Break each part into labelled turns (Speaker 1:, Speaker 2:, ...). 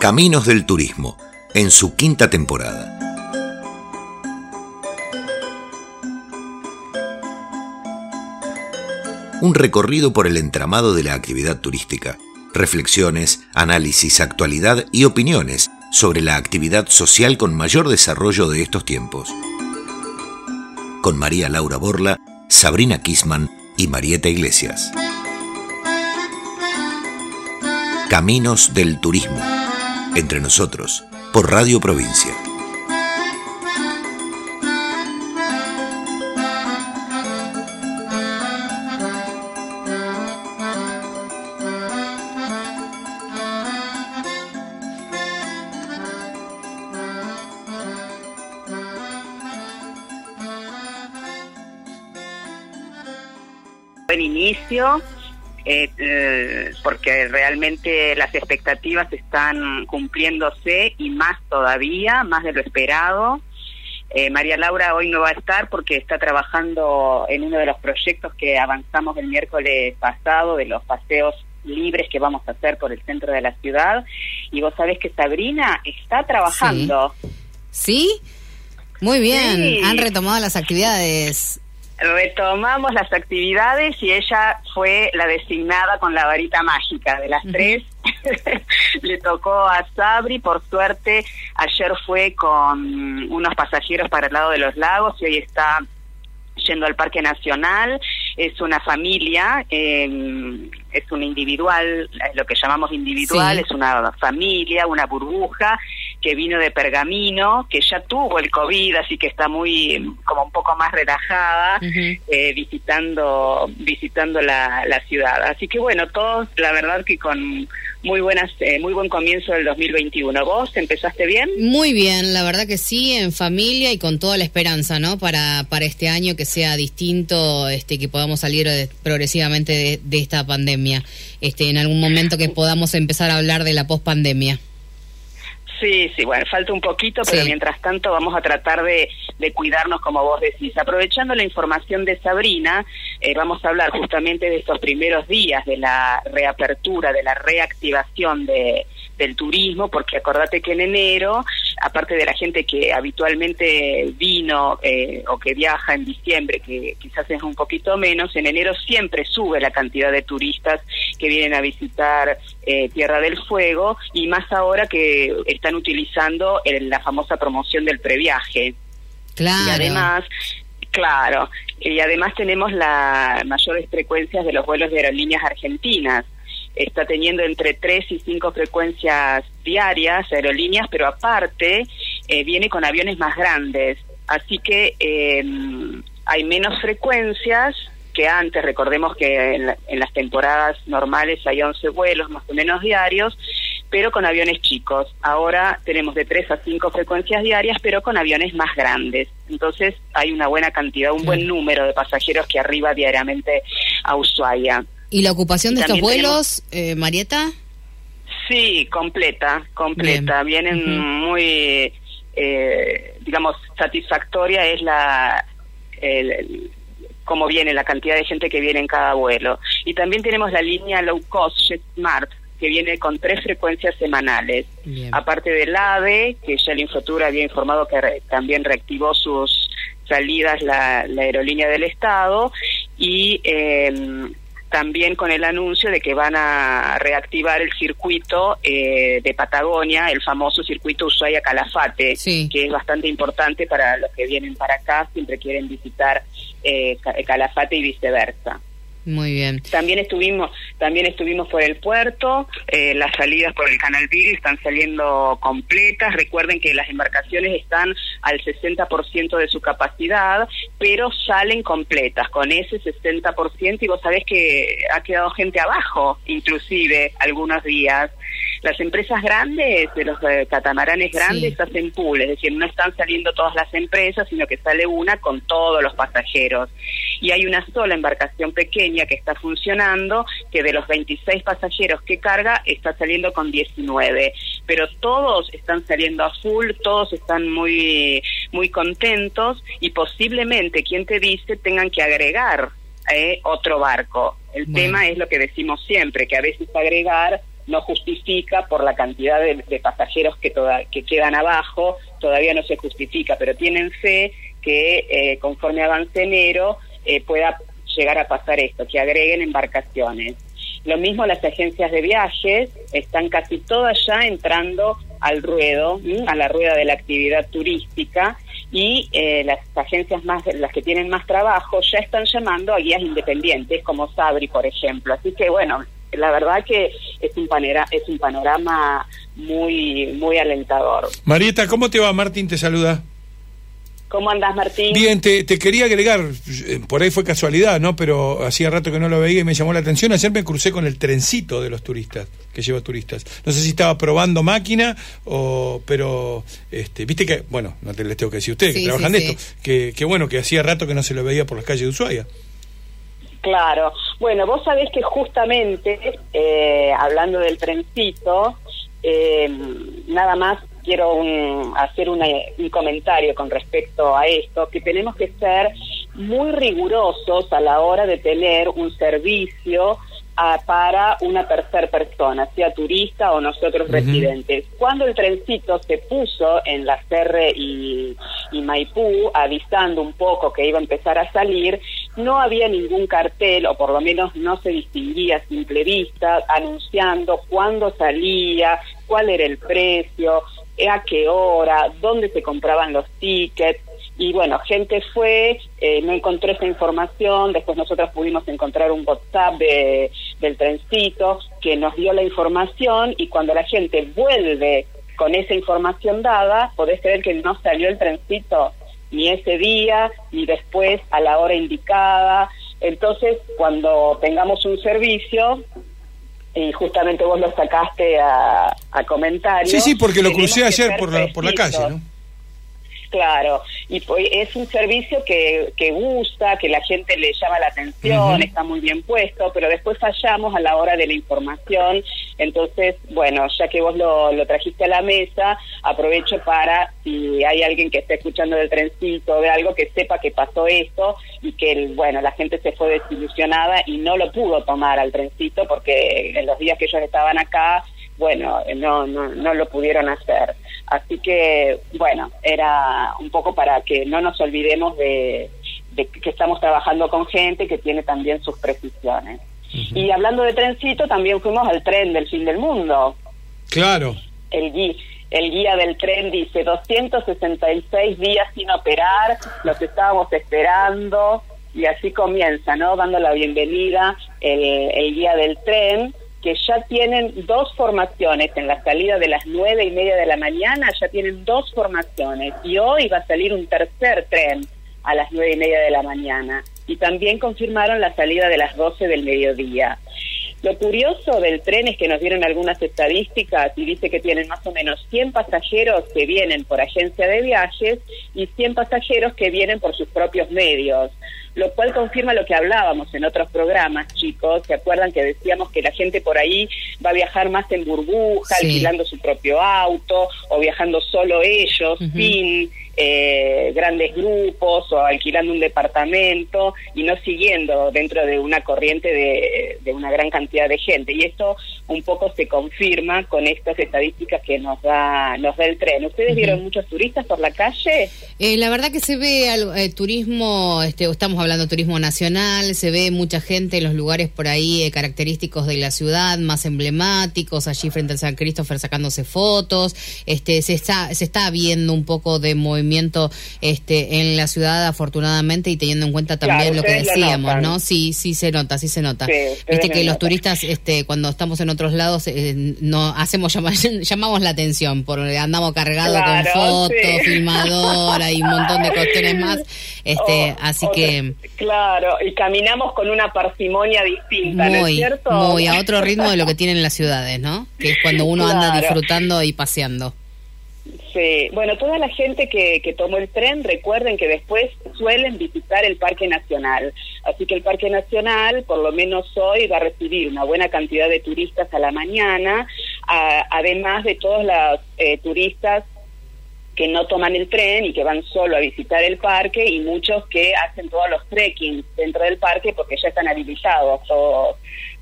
Speaker 1: Caminos del Turismo, en su quinta temporada. Un recorrido por el entramado de la actividad turística, reflexiones, análisis, actualidad y opiniones sobre la actividad social con mayor desarrollo de estos tiempos. Con María Laura Borla, Sabrina Kisman y Marieta Iglesias. Caminos del Turismo. Entre nosotros, por Radio Provincia.
Speaker 2: Buen inicio, eh, eh, porque realmente las expectativas están cumpliéndose y más todavía, más de lo esperado. Eh, María Laura hoy no va a estar porque está trabajando en uno de los proyectos que avanzamos el miércoles pasado de los paseos libres que vamos a hacer por el centro de la ciudad. Y vos sabés que Sabrina está trabajando.
Speaker 3: ¿Sí? Muy bien, han retomado las actividades
Speaker 2: retomamos las actividades y ella fue la designada con la varita mágica de las tres. Le tocó a Sabri, por suerte, ayer fue con unos pasajeros para el lado de los lagos y hoy está yendo al Parque Nacional. Es una familia, eh, es un individual, lo que llamamos individual, es una familia, una burbuja que vino de Pergamino, que ya tuvo el COVID, así que está muy, como un poco más relajada, eh, visitando, visitando la, la ciudad. Así que bueno, todos, la verdad que con muy buenas, eh, muy buen comienzo del 2021. ¿Vos empezaste bien?
Speaker 3: Muy bien, la verdad que sí, en familia y con toda la esperanza, ¿no? Para, para este año que sea distinto, este, que podamos salir progresivamente de, de esta pandemia este, en algún momento que podamos empezar a hablar de la pospandemia.
Speaker 2: Sí, sí, bueno, falta un poquito, pero mientras tanto vamos a tratar de, cuidarnos como vos decís. Aprovechando la información de Sabrina, eh, vamos a hablar justamente de estos primeros días de la reapertura, de la reactivación de, del turismo, porque acordate que en enero, aparte de la gente que habitualmente vino eh, o que viaja en diciembre, que quizás es un poquito menos, en enero siempre sube la cantidad de turistas que vienen a visitar eh, Tierra del Fuego y más ahora que están utilizando la famosa promoción del previaje.
Speaker 3: Claro.
Speaker 2: Y además, claro, y además tenemos las mayores frecuencias de los vuelos de aerolíneas argentinas está teniendo entre tres y cinco frecuencias diarias, aerolíneas, pero aparte eh, viene con aviones más grandes. Así que em, hay menos frecuencias que antes. Recordemos que en, las temporadas normales hay 11 vuelos más o menos diarios, pero con aviones chicos. Ahora tenemos de tres a cinco frecuencias diarias, pero con aviones más grandes. Entonces hay una buena cantidad, un buen número de pasajeros que arriba diariamente a Ushuaia.
Speaker 3: ¿Y la ocupación de estos vuelos, eh, Marieta?
Speaker 2: Sí, completa, completa. Vienen muy, eh, digamos, satisfactoria es la, el, cómo viene la cantidad de gente que viene en cada vuelo. Y también tenemos la línea low cost Jet Smart que viene con tres frecuencias semanales. Aparte del AVE, que ya el Infotur había informado que también reactivó sus salidas la, la aerolínea del Estado y eh, también con el anuncio de que van a reactivar el circuito eh, de Patagonia, el famoso circuito Ushuaia-Calafate, que es bastante importante para los que vienen para acá, siempre quieren visitar eh, Calafate y viceversa.
Speaker 3: Muy bien.
Speaker 2: También estuvimos, también estuvimos por el puerto, eh, las salidas por el Canal Vil están saliendo completas. Recuerden que las embarcaciones están al 60% de su capacidad, pero salen completas con ese 60% y vos sabés que ha quedado gente abajo, inclusive algunos días. Las empresas grandes, de los eh, catamaranes grandes, hacen pool, es decir, no están saliendo todas las empresas, sino que sale una con todos los pasajeros. Y hay una sola embarcación pequeña que está funcionando, que de los 26 pasajeros que carga, está saliendo con 19. Pero todos están saliendo a full, todos están muy, muy contentos y posiblemente, quien te dice, tengan que agregar eh, otro barco. El tema es lo que decimos siempre, que a veces agregar no justifica por la cantidad de, pasajeros que, toda, que quedan abajo, todavía no se justifica, pero tienen fe que eh, conforme avance enero eh, pueda llegar a pasar esto, que agreguen embarcaciones. Lo mismo las agencias de viajes, están casi todas ya entrando al ruedo, a la rueda de la actividad turística y eh, las agencias más, las que tienen más trabajo ya están llamando a guías independientes como Sabri, por ejemplo. Así que bueno, la verdad que es un panorama, es un panorama muy, muy alentador.
Speaker 4: Marieta, ¿cómo te va? Martín te saluda.
Speaker 2: ¿Cómo andas, Martín?
Speaker 4: Bien, te, quería agregar, eh, por ahí fue casualidad, ¿no? Pero hacía rato que no lo veía y me llamó la atención. Ayer me crucé con el trencito de los turistas, que lleva turistas. No sé si estaba probando máquina o... Pero, este, viste que, bueno, no te les tengo que decir a ustedes que trabajan de esto, que, que bueno, que hacía rato que no se lo veía por las calles de Ushuaia.
Speaker 2: Claro. Bueno, vos sabés que justamente, eh, hablando del trencito, eh, nada más quiero hacer un comentario con respecto a esto, que tenemos que ser muy rigurosos a la hora de tener un servicio para una tercera persona, sea turista o nosotros residentes. Cuando el trencito se puso en la Serre y, y, Maipú, avisando un poco que iba a empezar a salir, no había ningún cartel, o por lo menos no se distinguía a simple vista, anunciando cuándo salía, cuál era el precio, a qué hora, dónde se compraban los tickets. Y bueno, gente fue, eh, no encontró esa información, después nosotros pudimos encontrar un WhatsApp de, del trencito que nos dio la información y cuando la gente vuelve con esa información dada, podés creer que no salió el trencito ni ese día, ni después a la hora indicada. Entonces, cuando tengamos un servicio, y justamente vos lo sacaste a, a comentario.
Speaker 4: Sí, sí, porque lo crucé ayer por la, por la calle, ¿no?
Speaker 2: Claro, y pues es un servicio que, que gusta, que la gente le llama la atención, está muy bien puesto, pero después fallamos a la hora de la información. Entonces, bueno, ya que vos lo, lo trajiste a la mesa, aprovecho para, si hay alguien que esté escuchando del trencito o de algo, que sepa que pasó esto y que, bueno, la gente se fue desilusionada y no lo pudo tomar al trencito porque en los días que ellos estaban acá, bueno, no, no, no lo pudieron hacer. Así que, bueno, era un poco para que no nos olvidemos de, que estamos trabajando con gente que tiene también sus precisiones. Y hablando de trencito, también fuimos al tren del fin del mundo.
Speaker 4: Claro.
Speaker 2: El guía, el guía del tren dice 266 días sin operar, los estábamos esperando y así comienza, ¿no? Dando la bienvenida el, el guía del tren que ya tienen dos formaciones en la salida de las nueve y media de la mañana, ya tienen dos formaciones y hoy va a salir un tercer tren a las nueve y media de la mañana y también confirmaron la salida de las doce del mediodía. Lo curioso del tren es que nos dieron algunas estadísticas y dice que tienen más o menos 100 pasajeros que vienen por agencia de viajes y 100 pasajeros que vienen por sus propios medios lo cual confirma lo que hablábamos en otros programas, chicos. ¿Se acuerdan que decíamos que la gente por ahí va a viajar más en burbuja, alquilando su propio auto o viajando solo ellos, sin eh, grandes grupos o alquilando un departamento y no siguiendo dentro de una corriente de, de una gran cantidad de gente. Y esto un poco se confirma con estas estadísticas que nos da, nos da el tren. ¿Ustedes vieron muchos turistas por la calle?
Speaker 3: Eh, la verdad que se ve eh, turismo, este, estamos hablando de turismo nacional, se ve mucha gente en los lugares por ahí eh, característicos de la ciudad, más emblemáticos, allí frente al San Christopher sacándose fotos, este, se está, se está viendo un poco de movimiento este, en la ciudad afortunadamente y teniendo en cuenta también lo que decíamos, ¿no? Sí, sí se nota, sí se nota. Viste que los turistas, este, cuando estamos en otros lados eh, no hacemos llamamos la atención porque andamos cargados con fotos, filmadora y un montón de cuestiones más. Este, así que
Speaker 2: claro, y caminamos con una parsimonia distinta, muy, ¿no es cierto?
Speaker 3: Muy a otro ritmo de lo que tienen las ciudades, ¿no? Que es cuando uno anda disfrutando y paseando.
Speaker 2: Sí, bueno, toda la gente que, que tomó el tren, recuerden que después suelen visitar el Parque Nacional. Así que el Parque Nacional, por lo menos hoy, va a recibir una buena cantidad de turistas a la mañana, además de todos los eh, turistas que no toman el tren y que van solo a visitar el parque y muchos que hacen todos los trekking dentro del parque porque ya están habilitados todos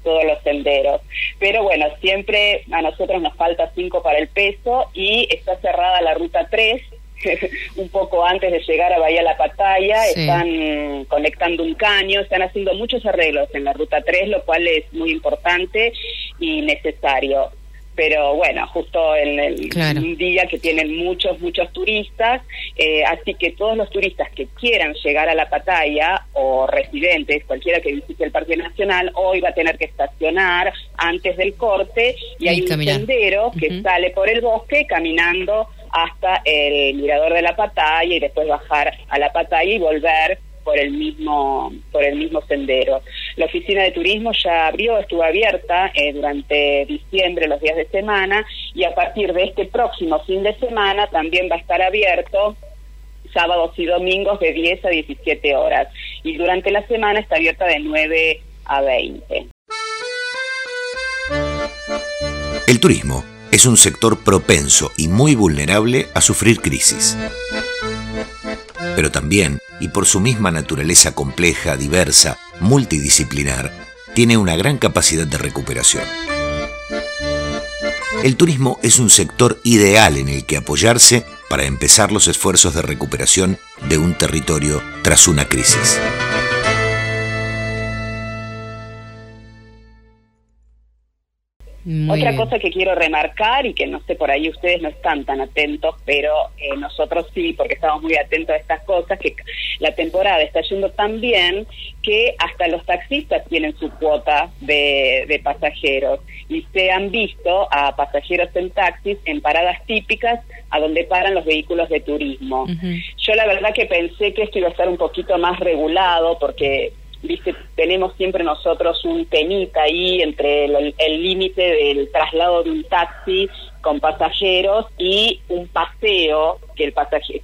Speaker 2: todos los senderos. Pero bueno, siempre a nosotros nos falta 5 para el peso y está cerrada la ruta 3 un poco antes de llegar a Bahía La Pataya, están conectando un caño, están haciendo muchos arreglos en la ruta 3, lo cual es muy importante y necesario pero bueno, justo en el, un día que tienen muchos, muchos turistas, eh, así que todos los turistas que quieran llegar a la Pataya o residentes, cualquiera que visite el Parque Nacional, hoy va a tener que estacionar antes del corte y, hay un sendero que sale por el bosque caminando hasta el mirador de la Pataya y después bajar a la Pataya y volver por el mismo por el mismo sendero. La oficina de turismo ya abrió, estuvo abierta eh, durante diciembre, los días de semana, y a partir de este próximo fin de semana también va a estar abierto sábados y domingos de 10 a 17 horas. Y durante la semana está abierta de 9 a 20.
Speaker 1: El turismo es un sector propenso y muy vulnerable a sufrir crisis. Pero también y por su misma naturaleza compleja, diversa, multidisciplinar, tiene una gran capacidad de recuperación. El turismo es un sector ideal en el que apoyarse para empezar los esfuerzos de recuperación de un territorio tras una crisis.
Speaker 2: Otra cosa que quiero remarcar y que no sé, por ahí ustedes no están tan atentos, pero eh, nosotros sí, porque estamos muy atentos a estas cosas, que la temporada está yendo tan bien que hasta los taxistas tienen su cuota de, pasajeros y se han visto a pasajeros en taxis en paradas típicas a donde paran los vehículos de turismo. Yo la verdad que pensé que esto iba a estar un poquito más regulado porque viste, tenemos siempre nosotros un temita ahí entre el límite del traslado de un taxi con pasajeros y un paseo que el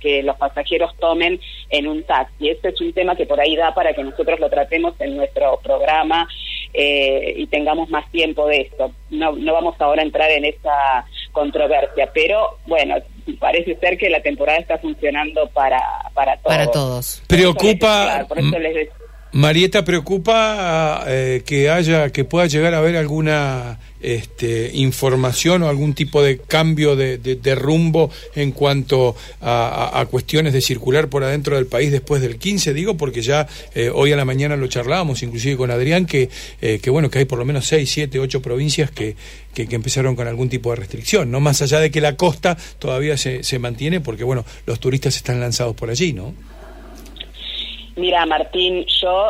Speaker 2: que los pasajeros tomen en un taxi. Este es un tema que por ahí da para que nosotros lo tratemos en nuestro programa eh, y tengamos más tiempo de esto. No, no vamos ahora a entrar en esa controversia, pero bueno, parece ser que la temporada está funcionando para, para todos.
Speaker 3: Para todos.
Speaker 4: Preocupa... Por eso les, Marieta, ¿preocupa eh, que haya, que pueda llegar a haber alguna este, información o algún tipo de cambio de, rumbo en cuanto a, cuestiones de circular por adentro del país después del 15? Digo, porque ya eh, hoy a la mañana lo charlábamos, inclusive con Adrián, que, eh, que bueno, que hay por lo menos 6, 7, 8 provincias que, que, empezaron con algún tipo de restricción, ¿no? Más allá de que la costa todavía se, se mantiene, porque bueno, los turistas están lanzados por allí, ¿no?
Speaker 2: Mira, Martín, yo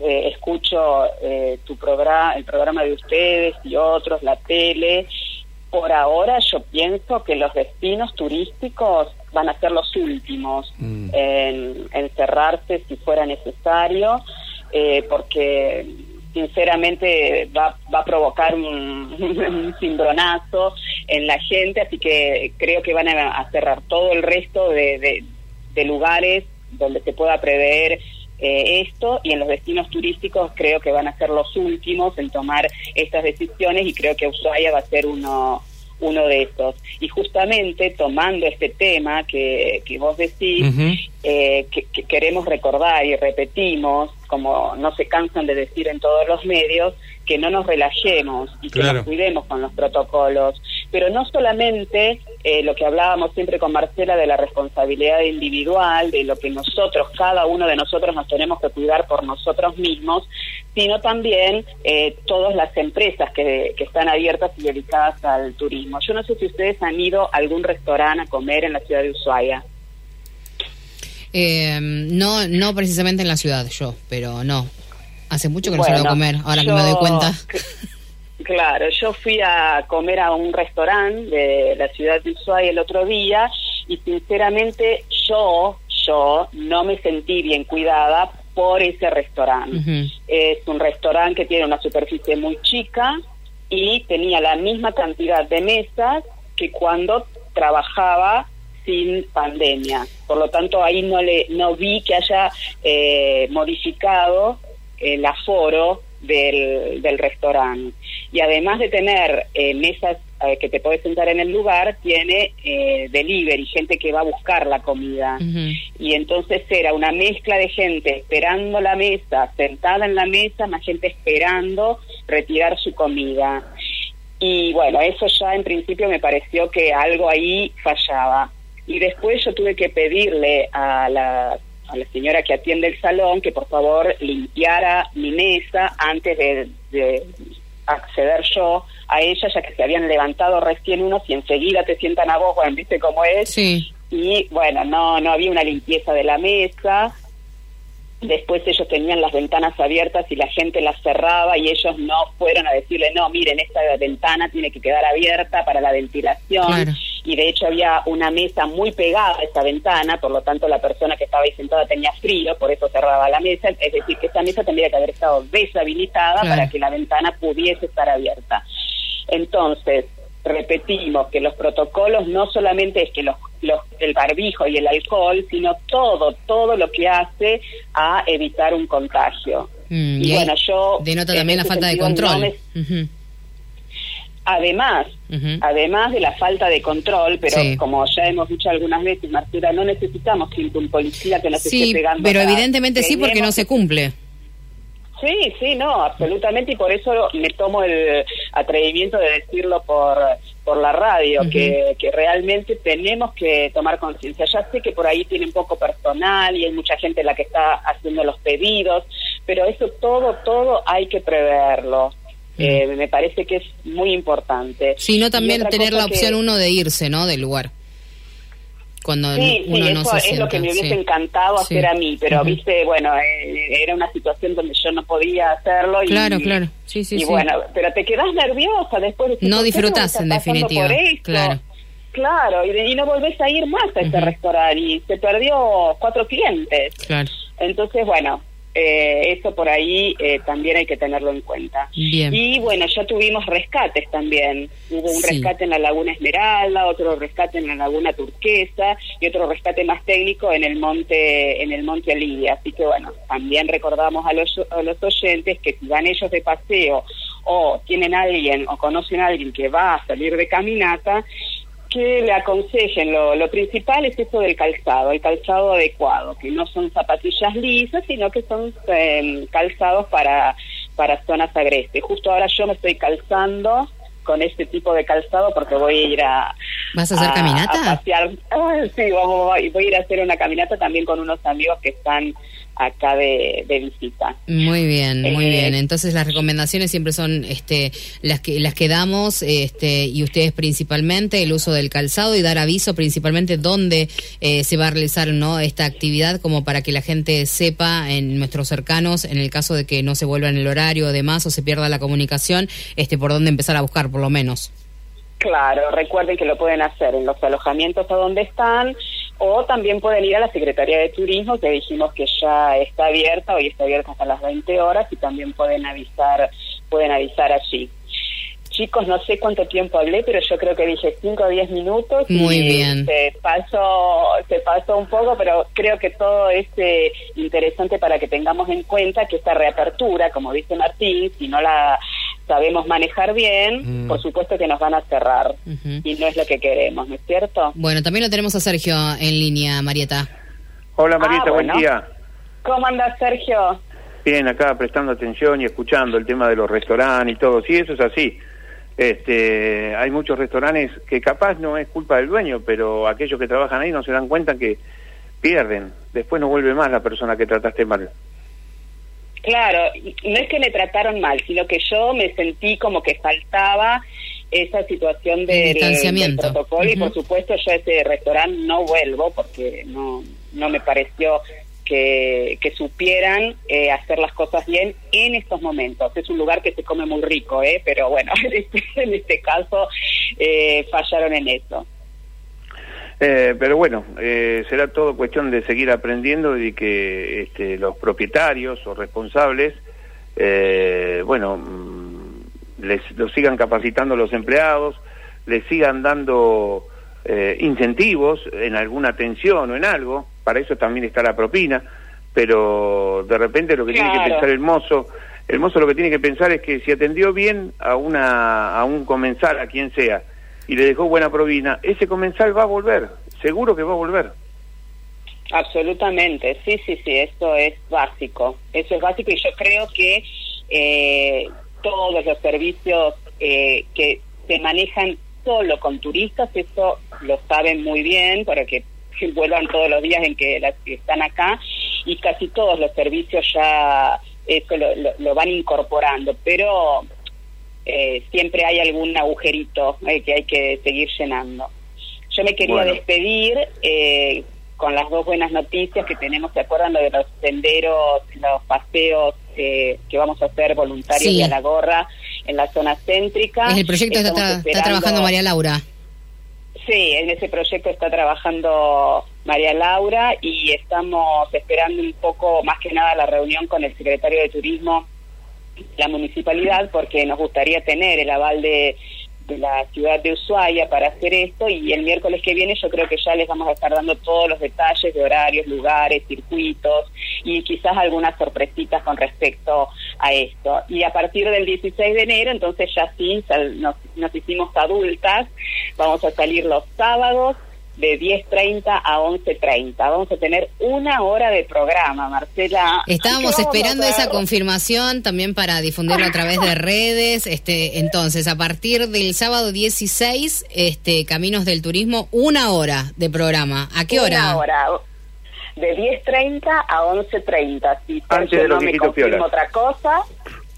Speaker 2: eh, escucho eh, tu programa, el programa de ustedes y otros, la tele. Por ahora yo pienso que los destinos turísticos van a ser los últimos mm. en, cerrarse si fuera necesario, eh, porque sinceramente va, va a provocar un, un cimbronazo en la gente, así que creo que van a, cerrar todo el resto de, de lugares donde se pueda prever eh, esto y en los destinos turísticos creo que van a ser los últimos en tomar estas decisiones y creo que Ushuaia va a ser uno uno de estos. Y justamente tomando este tema que, que vos decís, eh, que, queremos recordar y repetimos, como no se cansan de decir en todos los medios, que no nos relajemos y que nos cuidemos con los protocolos. Pero no solamente eh, lo que hablábamos siempre con Marcela de la responsabilidad individual, de lo que nosotros, cada uno de nosotros nos tenemos que cuidar por nosotros mismos, sino también eh, todas las empresas que, que están abiertas y dedicadas al turismo. Yo no sé si ustedes han ido a algún restaurante a comer en la ciudad de Ushuaia.
Speaker 3: Eh, no, no precisamente en la ciudad, yo, pero no. Hace mucho que no salgo a comer, ahora que me doy cuenta.
Speaker 2: Claro, yo fui a comer a un restaurante de la ciudad de Ushuaia el otro día y sinceramente yo, yo no me sentí bien cuidada por ese restaurante. Es un restaurante que tiene una superficie muy chica y tenía la misma cantidad de mesas que cuando trabajaba sin pandemia. Por lo tanto, ahí no le no vi que haya eh, modificado el aforo del, del restaurante. Y además de tener eh, mesas eh, que te puedes sentar en el lugar tiene eh, delivery, gente que va a buscar la comida. Y entonces era una mezcla de gente esperando la mesa, sentada en la mesa, más gente esperando retirar su comida. Y bueno, eso ya en principio me pareció que algo ahí fallaba. Y después yo tuve que pedirle a la, a la señora que atiende el salón que por favor limpiara mi mesa antes de acceder yo a ella, ya que se habían levantado recién unos y enseguida te sientan a vos, bueno, viste cómo es.
Speaker 3: Sí.
Speaker 2: Y bueno, no, no había una limpieza de la mesa. Después ellos tenían las ventanas abiertas y la gente las cerraba y ellos no fueron a decirle, no, miren, esta ventana tiene que quedar abierta para la ventilación. Y de hecho había una mesa muy pegada a esa ventana, por lo tanto la persona que estaba ahí sentada tenía frío, por eso cerraba la mesa. Es decir, que esa mesa tendría que haber estado deshabilitada para que la ventana pudiese estar abierta. Entonces, repetimos que los protocolos no solamente es que los, el barbijo y el alcohol, sino todo, todo lo que hace a evitar un contagio.
Speaker 3: Mm, y, bueno, yo... Denota también la falta de control.
Speaker 2: Además, además de la falta de control, pero como ya hemos dicho algunas veces, Martura, no necesitamos un policía que nos esté pegando.
Speaker 3: Pero evidentemente sí porque no se cumple.
Speaker 2: Sí, sí, no, absolutamente, y por eso me tomo el atrevimiento de decirlo por, por la radio, que, que realmente tenemos que tomar conciencia. Ya sé que por ahí tiene un poco personal y hay mucha gente la que está haciendo los pedidos, pero eso todo, todo hay que preverlo. Eh, me parece que es muy importante.
Speaker 3: Sino también tener la opción uno de irse, ¿no? Del lugar cuando
Speaker 2: sí,
Speaker 3: uno
Speaker 2: sí,
Speaker 3: no
Speaker 2: eso
Speaker 3: es
Speaker 2: lo que me hubiese encantado hacer a mí, pero viste, bueno, eh, era una situación donde yo no podía hacerlo. Y,
Speaker 3: claro, claro, sí, sí.
Speaker 2: Y bueno, pero te quedas nerviosa después
Speaker 3: de No disfrutas en definitiva, claro.
Speaker 2: Claro, y, no volvés a ir más a ese restaurante y se perdió cuatro clientes.
Speaker 3: Claro.
Speaker 2: Entonces, bueno, eh, eso por ahí eh, también hay que tenerlo en cuenta. Y bueno, ya tuvimos rescates también. Hubo un rescate en la Laguna Esmeralda, otro rescate en la Laguna Turquesa y otro rescate más técnico en el monte en el monte Lidia. Así que bueno, también recordamos a los, a los oyentes que si van ellos de paseo o tienen alguien o conocen a alguien que va a salir de caminata, que le aconsejen, lo, lo principal es eso del calzado, el calzado adecuado, que no son zapatillas lisas, sino que son em, calzados para, para zonas agrestes. Justo ahora yo me estoy calzando con este tipo de calzado porque voy a ir a...
Speaker 3: ¿Vas a hacer caminata?
Speaker 2: sí, voy a ir a hacer una caminata también con unos amigos que están acá de, visita.
Speaker 3: Muy bien, muy eh, bien. Entonces las recomendaciones siempre son este, las que las que damos este, y ustedes principalmente el uso del calzado y dar aviso principalmente dónde eh, se va a realizar no esta actividad como para que la gente sepa en nuestros cercanos en el caso de que no se vuelva en el horario o demás o se pierda la comunicación este por dónde empezar a buscar por lo menos.
Speaker 2: Claro, recuerden que lo pueden hacer en los alojamientos a donde están o también pueden ir a la Secretaría de Turismo, que dijimos que ya está abierta, hoy está abierta hasta las 20 horas y también pueden avisar, pueden avisar allí. Chicos, no sé cuánto tiempo hablé, pero yo creo que dije 5 o 10 minutos.
Speaker 3: Muy bien.
Speaker 2: Se pasó, se pasó un poco, pero creo que todo es eh, interesante para que tengamos en cuenta que esta reapertura, como dice Martín, si no la sabemos manejar bien, mm. por supuesto que nos van a cerrar y no es lo que queremos, ¿no es cierto?
Speaker 3: Bueno, también lo tenemos a Sergio en línea, Marieta.
Speaker 5: Hola Marieta, ah, buen día.
Speaker 2: ¿Cómo andas, Sergio?
Speaker 5: Bien, acá prestando atención y escuchando el tema de los restaurantes y todo. Sí, eso es así. Este, hay muchos restaurantes que capaz no es culpa del dueño, pero aquellos que trabajan ahí no se dan cuenta que pierden. Después no vuelve más la persona que trataste mal.
Speaker 2: Claro, no es que me trataron mal, sino que yo me sentí como que faltaba esa situación de
Speaker 3: distanciamiento.
Speaker 2: protocolo y por supuesto yo a ese restaurante no vuelvo porque no, no me pareció que, que supieran eh, hacer las cosas bien en estos momentos. Es un lugar que se come muy rico, ¿eh? pero bueno, este, en este, caso eh, fallaron en eso.
Speaker 5: Eh, pero bueno, eh, será todo cuestión de seguir aprendiendo y que este, los propietarios o responsables, eh, bueno, mm, les los sigan capacitando los empleados, les sigan dando incentivos en alguna atención o en algo, para eso también está la propina, pero de repente lo que tiene que pensar el mozo, el mozo lo que tiene que pensar es que si atendió bien a una a un comensal, a quien sea, y le dejó buena provina, ese comensal va a volver, seguro que va a volver.
Speaker 2: Absolutamente, sí, sí, sí, eso es básico, eso es básico y yo creo que eh, todos los servicios eh, que se manejan solo con turistas, eso lo saben muy bien, para que vuelvan todos los días en que, están acá, y casi todos los servicios ya eso lo, van incorporando, pero eh, siempre hay algún agujerito eh, que hay que seguir llenando. Yo me quería despedir eh, con las dos buenas noticias que tenemos, ¿se acuerdan lo de los senderos, los paseos que vamos a hacer voluntarios y a la gorra en la zona céntrica?
Speaker 3: Es el proyecto que está, está trabajando María Laura.
Speaker 2: Sí, en ese proyecto está trabajando María Laura y estamos esperando un poco, más que nada, la reunión con el secretario de Turismo, la municipalidad, porque nos gustaría tener el aval de la ciudad de Ushuaia para hacer esto y el miércoles que viene yo creo que ya les vamos a estar dando todos los detalles de horarios, lugares, circuitos y quizás algunas sorpresitas con respecto a esto. Y a partir del 16 de enero, entonces ya sí, nos, nos hicimos adultas, vamos a salir los sábados de 10.30 a 11.30. Vamos a tener una hora de programa, Marcela.
Speaker 3: Estábamos esperando esa confirmación también para difundirlo a través de redes. Este, entonces, a partir del sábado 16, este, Caminos del Turismo, una hora de programa. ¿A qué hora?
Speaker 2: Una hora. De 10.30 a 11.30. Si
Speaker 5: Antes de los no me
Speaker 2: otra cosa,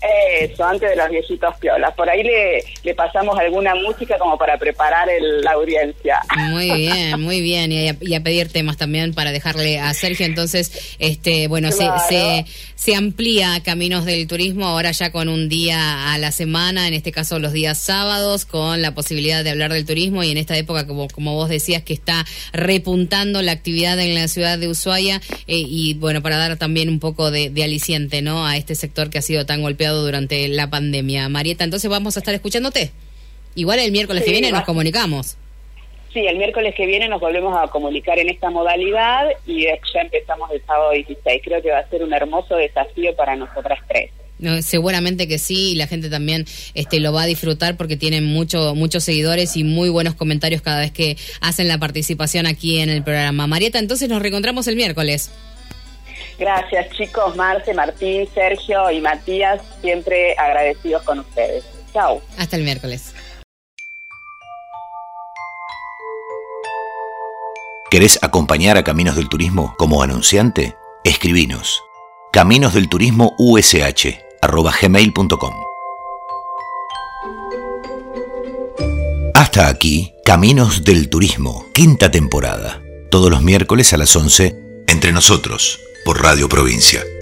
Speaker 2: eso, antes de los viejitos piolas. Por ahí le, le pasamos alguna música como para preparar la audiencia.
Speaker 3: Muy bien, muy bien. Y a, pedir temas también para dejarle a Sergio. Entonces, este bueno, se, se, se, amplía Caminos del Turismo ahora ya con un día a la semana, en este caso los días sábados, con la posibilidad de hablar del turismo y en esta época, como, como vos decías, que está repuntando la actividad en la ciudad de Ushuaia eh, y bueno, para dar también un poco de, de aliciente ¿no? a este sector que ha sido tan golpeado durante la pandemia. Marieta, entonces vamos a estar escuchándote. Igual el miércoles que viene nos comunicamos.
Speaker 2: Sí, el miércoles que viene nos volvemos a comunicar en esta modalidad y ya empezamos el sábado 16. Creo que va a ser un hermoso desafío para nosotras tres.
Speaker 3: seguramente que sí, y la gente también este, lo va a disfrutar porque tienen mucho, muchos seguidores y muy buenos comentarios cada vez que hacen la participación aquí en el programa. Marieta, entonces nos reencontramos el miércoles.
Speaker 2: Gracias chicos, Marce, Martín, Sergio y Matías, siempre agradecidos con ustedes. Chao.
Speaker 3: Hasta el miércoles.
Speaker 1: ¿Querés acompañar a Caminos del Turismo como anunciante? Escribinos. Caminos del Turismo USH gmail.com. Hasta aquí, Caminos del Turismo, quinta temporada. Todos los miércoles a las 11, entre nosotros por Radio Provincia.